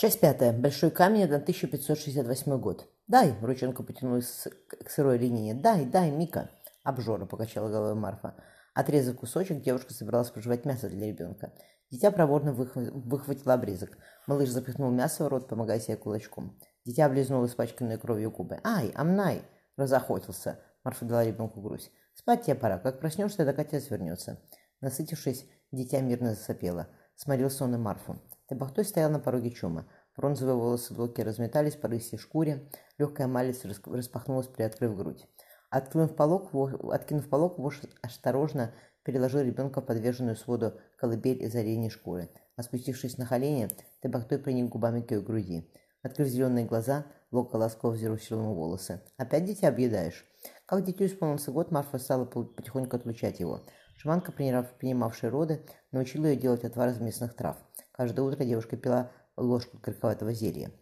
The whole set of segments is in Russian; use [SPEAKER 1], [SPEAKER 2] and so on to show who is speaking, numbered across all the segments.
[SPEAKER 1] Часть пятая. Большой камень, 1568 год. «Дай!» – ручонка потянулась к сырой линии. «Дай, дай, Мика!» «Обжора!» – покачала головой Марфа. Отрезав кусочек, девушка собиралась проживать мясо для ребенка. Дитя проворно выхватило обрезок. Малыш запихнул мясо в рот, помогая себе кулачком. Дитя облизнул испачканные кровью губы. «Ай, амнай!» – разохотился. Марфа дала ребенку грудь. «Спать тебе пора. Как проснешься, так отец вернется». Насытившись, дитя мирно засопело. Сморил сон и Марфу. Табахтой стоял на пороге чума. Бронзовые волосы Локи разметались по рысьей шкуре, легкая малец распахнулась, приоткрыв грудь. Откинув полок, откинув полок, вож осторожно переложил ребенка в подверженную своду колыбель из оленей шкуры. А спустившись на колени, Табахтой приник губами к ее груди. Открыв зеленые глаза, Лока ласково взъерусил ему волосы. «Опять дитя объедаешь?» Как дитю исполнился год, Марфа стала потихоньку отлучать его. Шаманка, принимавшая роды, научила ее делать отвар из местных трав. Каждое утро девушка пила ложку горьковатого зелья.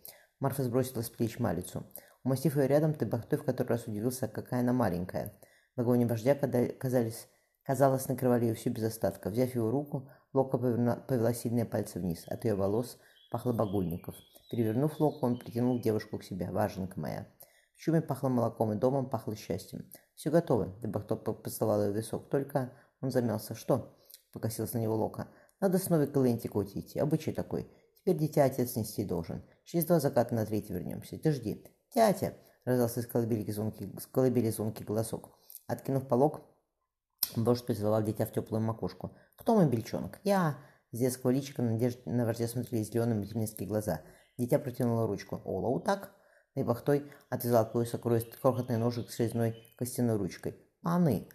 [SPEAKER 1] Марфа сбросила с плеч малицу. Умастив ее рядом, Тебахтой в который раз удивился, какая она маленькая. Лагони вождя казались, казалось, накрывали ее всю без остатка. Взяв его руку, Лока повела, повела сильные пальцы вниз. От ее волос пахло багульников. Перевернув Локу, он притянул девушку к себе. «Важенка моя!» В чуме пахло молоком, и домом пахло счастьем. «Все готово», — Тебахтой поцеловал ее висок. «Только...» — он замялся. «Что?» — покосился на него Лока. Надо с новой Калентику идти. Обычай такой. Теперь дитя отец нести должен. Через два заката на третий вернемся. Ты жди. Тятя! Раздался из колыбели звонкий, с колыбели звонкий голосок. Откинув полог, Дождь поцеловал дитя в теплую макушку. «Кто мой бельчонок?» «Я!» С детского личика на, надежд... на вождя смотрели зеленые материнские глаза. Дитя протянуло ручку. «Олау так?» Наибахтой отвязал от пояса крохотный ножик с резной костяной ручкой. «Паны!»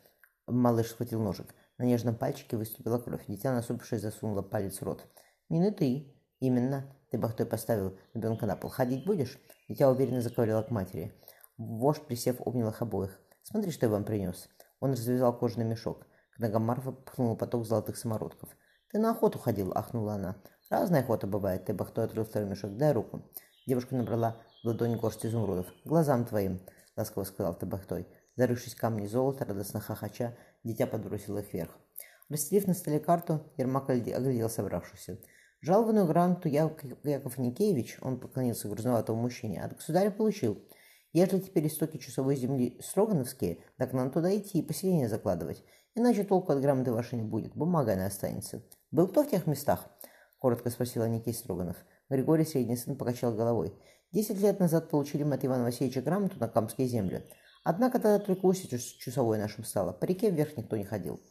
[SPEAKER 1] Малыш схватил ножик. На нежном пальчике выступила кровь. Дитя, насупившись, засунуло палец в рот. «Не ты». «Именно. Ты бахтой поставил ребенка на пол. Ходить будешь?» Дитя уверенно заковыряло к матери. Вождь, присев, обнял их обоих. «Смотри, что я вам принес». Он развязал кожаный мешок. К ногам Марфа пхнул поток золотых самородков. «Ты на охоту ходил», — ахнула она. «Разная охота бывает». Ты открыл второй мешок. «Дай руку». Девушка набрала в ладонь горсть изумрудов. «Глазам твоим», — ласково сказал Табахтой. Зарывшись камни золота, радостно хохоча, дитя подбросило их вверх. Расстелив на столе карту, Ермак оглядел собравшихся. Жалованную грамоту Яков Никеевич, он поклонился грузноватому мужчине, от государя получил. Если теперь истоки часовой земли строгановские, так нам туда идти и поселение закладывать. Иначе толку от грамоты вашей не будет, бумага она останется. Был кто в тех местах? Коротко спросил Никей Строганов. Григорий, средний сын, покачал головой. Десять лет назад получили мы от Ивана Васильевича грамоту на Камские земли. Однако тогда только Уси часовой нашим стало. По реке вверх никто не ходил.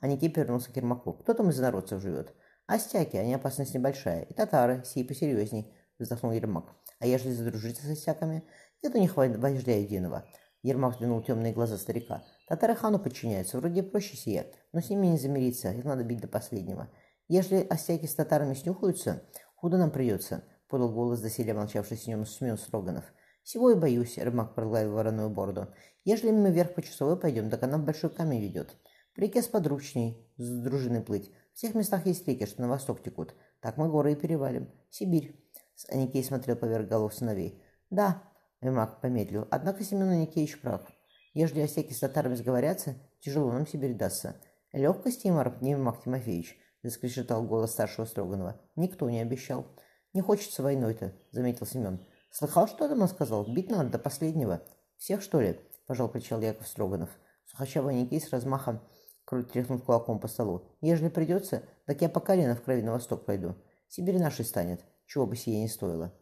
[SPEAKER 1] А Никип вернулся к Ермаку. Кто там из народцев живет? Астяки, они опасность небольшая. И татары, сей посерьезней, вздохнул Ермак. А если задружиться с астяками? Нет у них вождя единого. Ермак взглянул темные глаза старика. Татары хану подчиняются, вроде проще сие, но с ними не замириться, их надо бить до последнего. Если астяки с татарами снюхаются, худо нам придется, подал голос доселе молчавший с ним Семен Строганов. «Всего и боюсь», — Рымак прогладил вороную бороду. «Ежели мы вверх по часовой пойдем, так она в большой камень ведет. По реке сподручней, с дружиной плыть. В всех местах есть реки, что на восток текут. Так мы горы и перевалим. Сибирь». Аникей смотрел поверх голов сыновей. «Да», — Рымак помедлил, — «однако Семен Аникеевич прав. Ежели осеки с татарами сговорятся, тяжело нам Сибирь дастся. Легкости им, Ермак Тимофеевич», — заскрешетал голос старшего Строганова. «Никто не обещал». «Не хочется войной-то», — заметил Семен. «Слыхал, что Адаман сказал? Бить надо до последнего». «Всех, что ли?» – пожал плечал Яков Строганов. Сухощавый Никей с размахом тряхнув кулаком по столу. «Ежели придется, так я по колено в крови на восток пойду. Сибирь нашей станет, чего бы сие не стоило».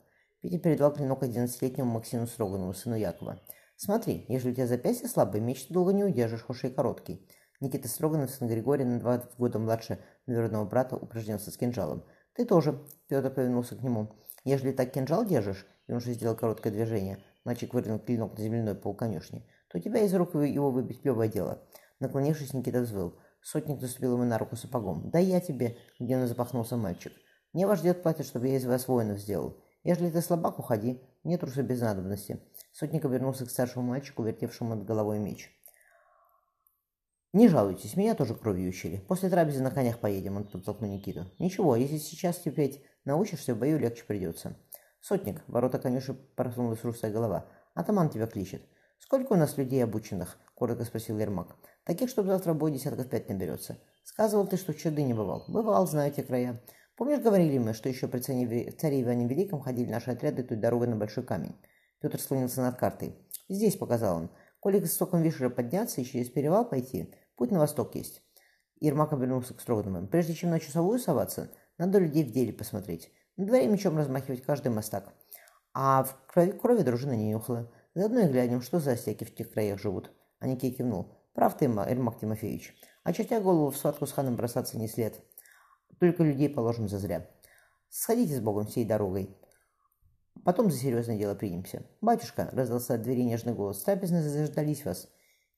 [SPEAKER 1] Петя передал клинок одиннадцатилетнему Максиму Строганову, сыну Якова. «Смотри, ежели у тебя запястье слабое, меч ты долго не удержишь, хоть и короткий». Никита Строганов, сын Григория, на два года младше наверного брата, упражнялся с кинжалом. «Ты тоже», — Петр повернулся к нему. «Ежели так кинжал держишь, он же сделал короткое движение. Мальчик выронил клинок на земляной пол конюшни. То тебя из рук его выбить плевое дело. Наклонившись, Никита взвыл. Сотник заступил ему на руку сапогом. «Да я тебе!» – где запахнулся мальчик. «Мне ваш дед платит, чтобы я из вас воинов сделал. Ежели ты слабак, уходи. Мне трусы без надобности». Сотник обернулся к старшему мальчику, вертевшему над головой меч. «Не жалуйтесь, меня тоже кровью учили. После трапезы на конях поедем», – он подтолкнул Никиту. «Ничего, если сейчас терпеть научишься, в бою легче придется». «Сотник!» – ворота конюши просунулась русая голова. «Атаман тебя кличет». «Сколько у нас людей обученных?» – коротко спросил Ермак. «Таких, чтобы завтра бой десятков пять наберется. Сказывал ты, что в Чуды не бывал. Бывал, знаю те края. Помнишь, говорили мы, что еще при царе Иване Великом ходили наши отряды той дорогой на Большой камень? Петр склонился над картой. «Здесь», — показал он. «Коли к истокам Вишера подняться и через перевал пойти, путь на восток есть». Ермак обернулся к Строгановым. «Прежде чем на часовую соваться, надо людей в деле посмотреть. На дворе мечом размахивать каждый мостак. А в крови, крови дружина не нюхала. Заодно и глянем, что за остяки в тех краях живут». Аникей кивнул. «Прав ты, Ермак Тимофеевич. А чертя голову в схватку с ханом бросаться не след. Только людей положим зазря. Сходите с Богом всей дорогой. Потом за серьезное дело примемся. Батюшка, раздался от двери нежный голос, трапезные заждались вас.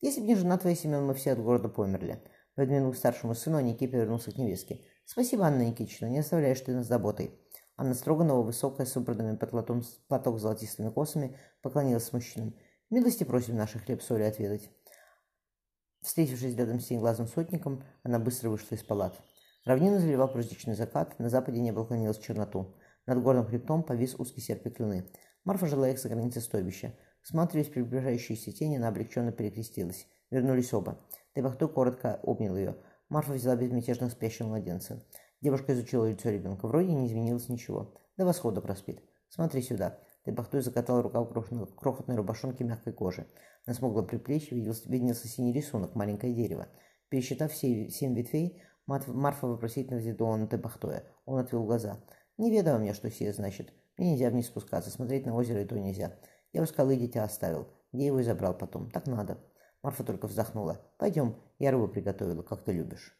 [SPEAKER 1] Если б не жена твоя, Семен, мы все от города померли. Подмигнув старшему сыну, Никей повернулся к невестке. «Спасибо, Анна Никитична, не оставляешь ты нас заботой». Анна Строганова, высокая, с убранными под платом, платок с золотистыми косами, поклонилась мужчинам. «Милости просим наши хлеб-соли отведать». Встретившись рядом с синеглазым сотником, она быстро вышла из палат. Равнину заливал праздничный закат, на западе небо клонилось в черноту. Над горным хребтом повис узкий серпик луны. Марфа жила их за границей стойбища. Всматриваясь в приближающиеся тени, она облегченно перекрестилась. Вернулись оба. Тебахтой коротко обнял ее. Марфа взяла безмятежно спящего младенца. Девушка изучила лицо ребенка. Вроде не изменилось ничего. До восхода проспит. Смотри сюда. Тебахтой закатал рукав крохотной рубашонки мягкой кожи. На смуглом приплечье виделся, виднелся синий рисунок, маленькое дерево. Пересчитав все семь ветвей, Марфа вопросительно взглянула на Тебахтоя. Он отвел глаза. Неведомо мне, что сие значит. Мне нельзя вниз спускаться, смотреть на озеро и то нельзя. Я у скалы дитя оставил. Где его и забрал потом. Так надо. Марфа только вздохнула. Пойдем, я рыбу приготовила, как ты любишь.